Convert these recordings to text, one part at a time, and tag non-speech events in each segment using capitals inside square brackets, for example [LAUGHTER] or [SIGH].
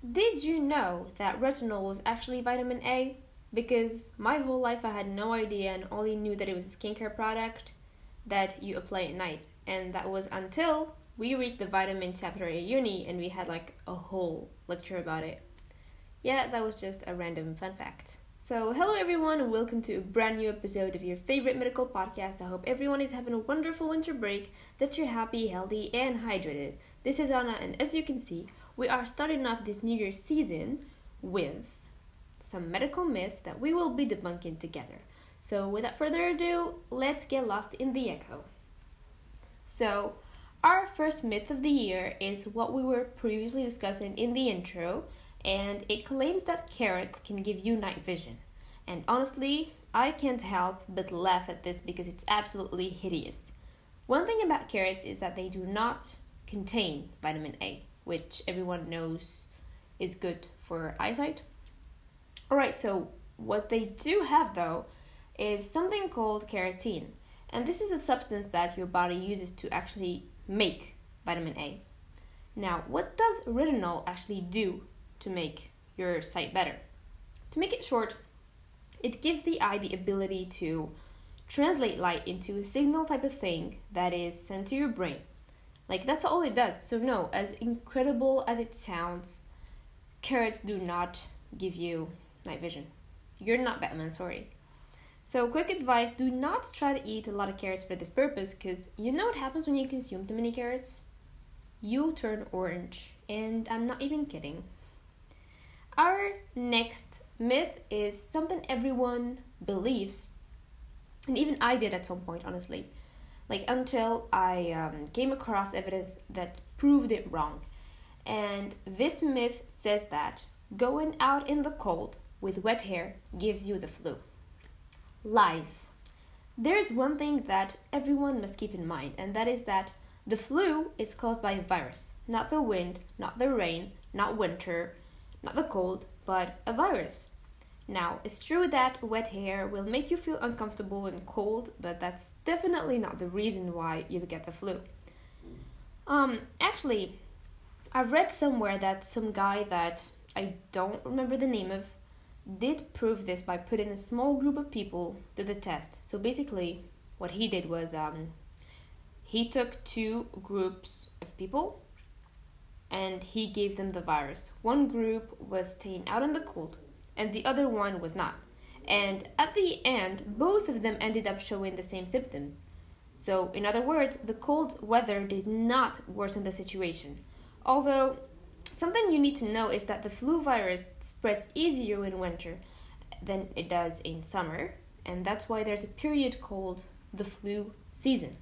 Did you know that retinol is actually vitamin A? Because my whole life I had no idea and only knew that it was a skincare product that you apply at night. And that was until we reached the vitamin chapter at uni and we had like a whole lecture about it. Yeah, that was just a random fun fact. So, hello everyone, and welcome to a brand new episode of your favorite medical podcast. I hope everyone is having a wonderful winter break, that you're happy, healthy, and hydrated. This is Anna, and as you can see, we are starting off this New Year's season with some medical myths that we will be debunking together. So, without further ado, let's get lost in the echo. So, our first myth of the year is what we were previously discussing in the intro, and it claims that carrots can give you night vision. And honestly, I can't help but laugh at this because it's absolutely hideous. One thing about carrots is that they do not contain vitamin A, which everyone knows is good for eyesight. Alright, so what they do have though is something called carotene, and this is a substance that your body uses to actually make vitamin A. Now, what does retinol actually do to make your sight better? To make it short, it gives the eye the ability to translate light into a signal type of thing that is sent to your brain. Like, that's all it does. So, no, as incredible as it sounds, carrots do not give you night vision. You're not Batman, sorry. So, quick advice do not try to eat a lot of carrots for this purpose because you know what happens when you consume too many carrots? You turn orange. And I'm not even kidding. Our next myth is something everyone believes, and even I did at some point, honestly. Like, until I um, came across evidence that proved it wrong. And this myth says that going out in the cold with wet hair gives you the flu. Lies. There's one thing that everyone must keep in mind, and that is that the flu is caused by a virus, not the wind, not the rain, not winter, not the cold, but a virus. Now, it's true that wet hair will make you feel uncomfortable and cold, but that's definitely not the reason why you'll get the flu. Um, actually, I've read somewhere that some guy that I don't remember the name of did prove this by putting a small group of people to the test. So basically, what he did was um, he took two groups of people and he gave them the virus. One group was staying out in the cold, and the other one was not. And at the end, both of them ended up showing the same symptoms. So, in other words, the cold weather did not worsen the situation. Although, something you need to know is that the flu virus spreads easier in winter than it does in summer, and that's why there's a period called the flu season.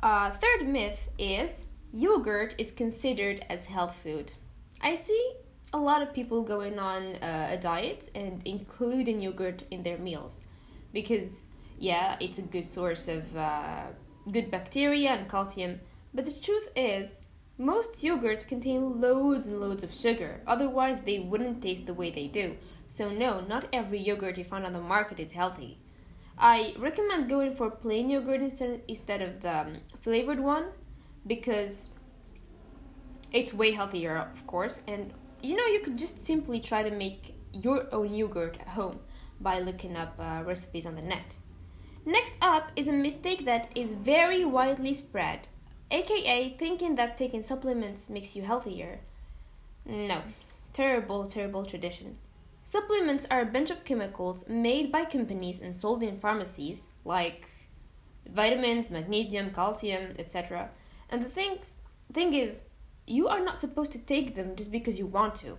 Uh, third myth is yogurt is considered as health food. I see a lot of people going on uh, a diet and including yogurt in their meals because, yeah, it's a good source of uh, good bacteria and calcium. But the truth is, most yogurts contain loads and loads of sugar, otherwise, they wouldn't taste the way they do. So, no, not every yogurt you find on the market is healthy. I recommend going for plain yogurt instead, instead of the um, flavored one because it's way healthier, of course. And you know, you could just simply try to make your own yogurt at home by looking up uh, recipes on the net. Next up is a mistake that is very widely spread, aka thinking that taking supplements makes you healthier. No, terrible, terrible tradition. Supplements are a bunch of chemicals made by companies and sold in pharmacies, like vitamins, magnesium, calcium, etc. And the things, thing is, you are not supposed to take them just because you want to.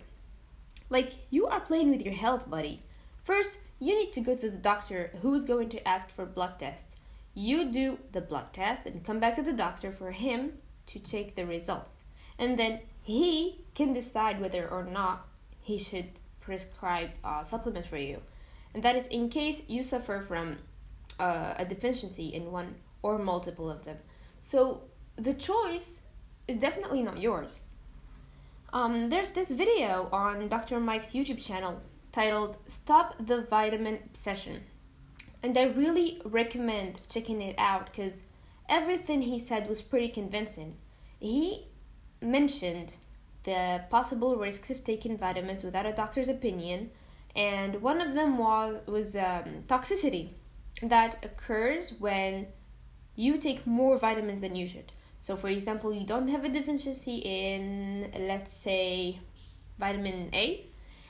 Like, you are playing with your health, buddy. First, you need to go to the doctor who's going to ask for blood test. You do the blood test and come back to the doctor for him to take the results. And then he can decide whether or not he should prescribe uh, supplements for you. And that is in case you suffer from uh, a deficiency in one or multiple of them. So the choice is definitely not yours. Um, there's this video on Dr. Mike's YouTube channel titled Stop the Vitamin Obsession. And I really recommend checking it out because everything he said was pretty convincing. He mentioned the possible risks of taking vitamins without a doctor's opinion, and one of them was was um, toxicity that occurs when you take more vitamins than you should. So, for example, you don't have a deficiency in, let's say, vitamin A,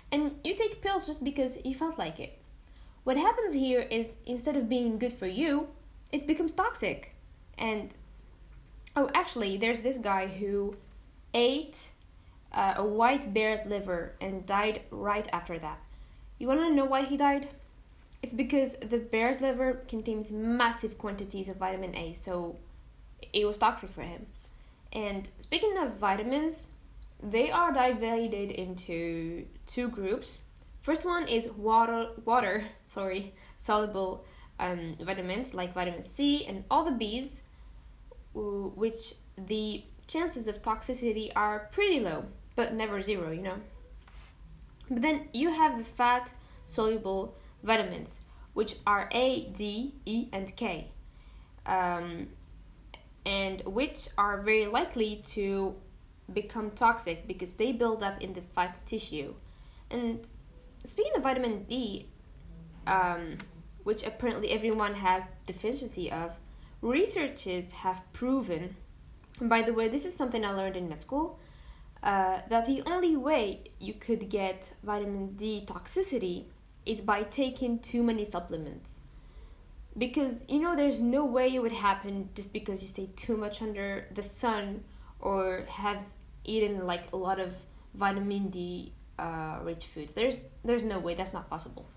and you take pills just because you felt like it. What happens here is instead of being good for you, it becomes toxic. And oh, actually, there's this guy who ate uh, a white bear's liver and died right after that. You want to know why he died? It's because the bear's liver contains massive quantities of vitamin A, so it was toxic for him. And speaking of vitamins, they are divided into two groups. First one is water water, [LAUGHS] sorry, soluble um, vitamins like vitamin C and all the B's, which the chances of toxicity are pretty low, but never zero, you know. But then you have the fat soluble vitamins, which are A, D, E, and K, um, which are very likely to become toxic because they build up in the fat tissue. And speaking of vitamin D, um, which apparently everyone has deficiency of, researchers have proven. by the way, this is something I learned in med school. Uh, that the only way you could get vitamin D toxicity is by taking too many supplements. Because you know, there's no way it would happen just because you stay too much under the sun or have eaten like a lot of vitamin D uh, rich foods. There's there's no way that's not possible.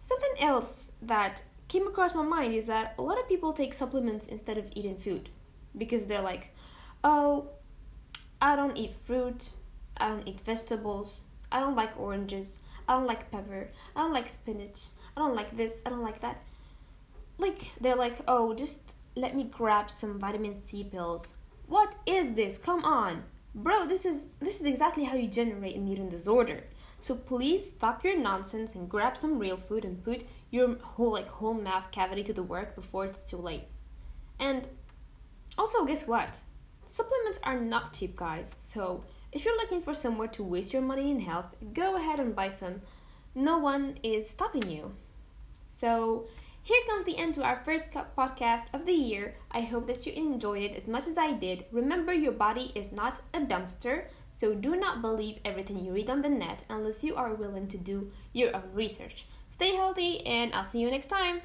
Something else that came across my mind is that a lot of people take supplements instead of eating food because they're like, oh, I don't eat fruit, I don't eat vegetables, I don't like oranges, I don't like pepper. I don't like spinach. I don't like this. I don't like that. Like, they're like, oh, just let me grab some vitamin C pills. What is this? Come on. Bro, this is this is exactly how you generate an eating disorder. So please stop your nonsense and grab some real food and put your whole like whole mouth cavity to the work before it's too late. And also guess what? Supplements are not cheap, guys. So if you're looking for somewhere to waste your money in health, go ahead and buy some. No one is stopping you. So, here comes the end to our first podcast of the year. I hope that you enjoyed it as much as I did. Remember, your body is not a dumpster, so do not believe everything you read on the net unless you are willing to do your own research. Stay healthy, and I'll see you next time.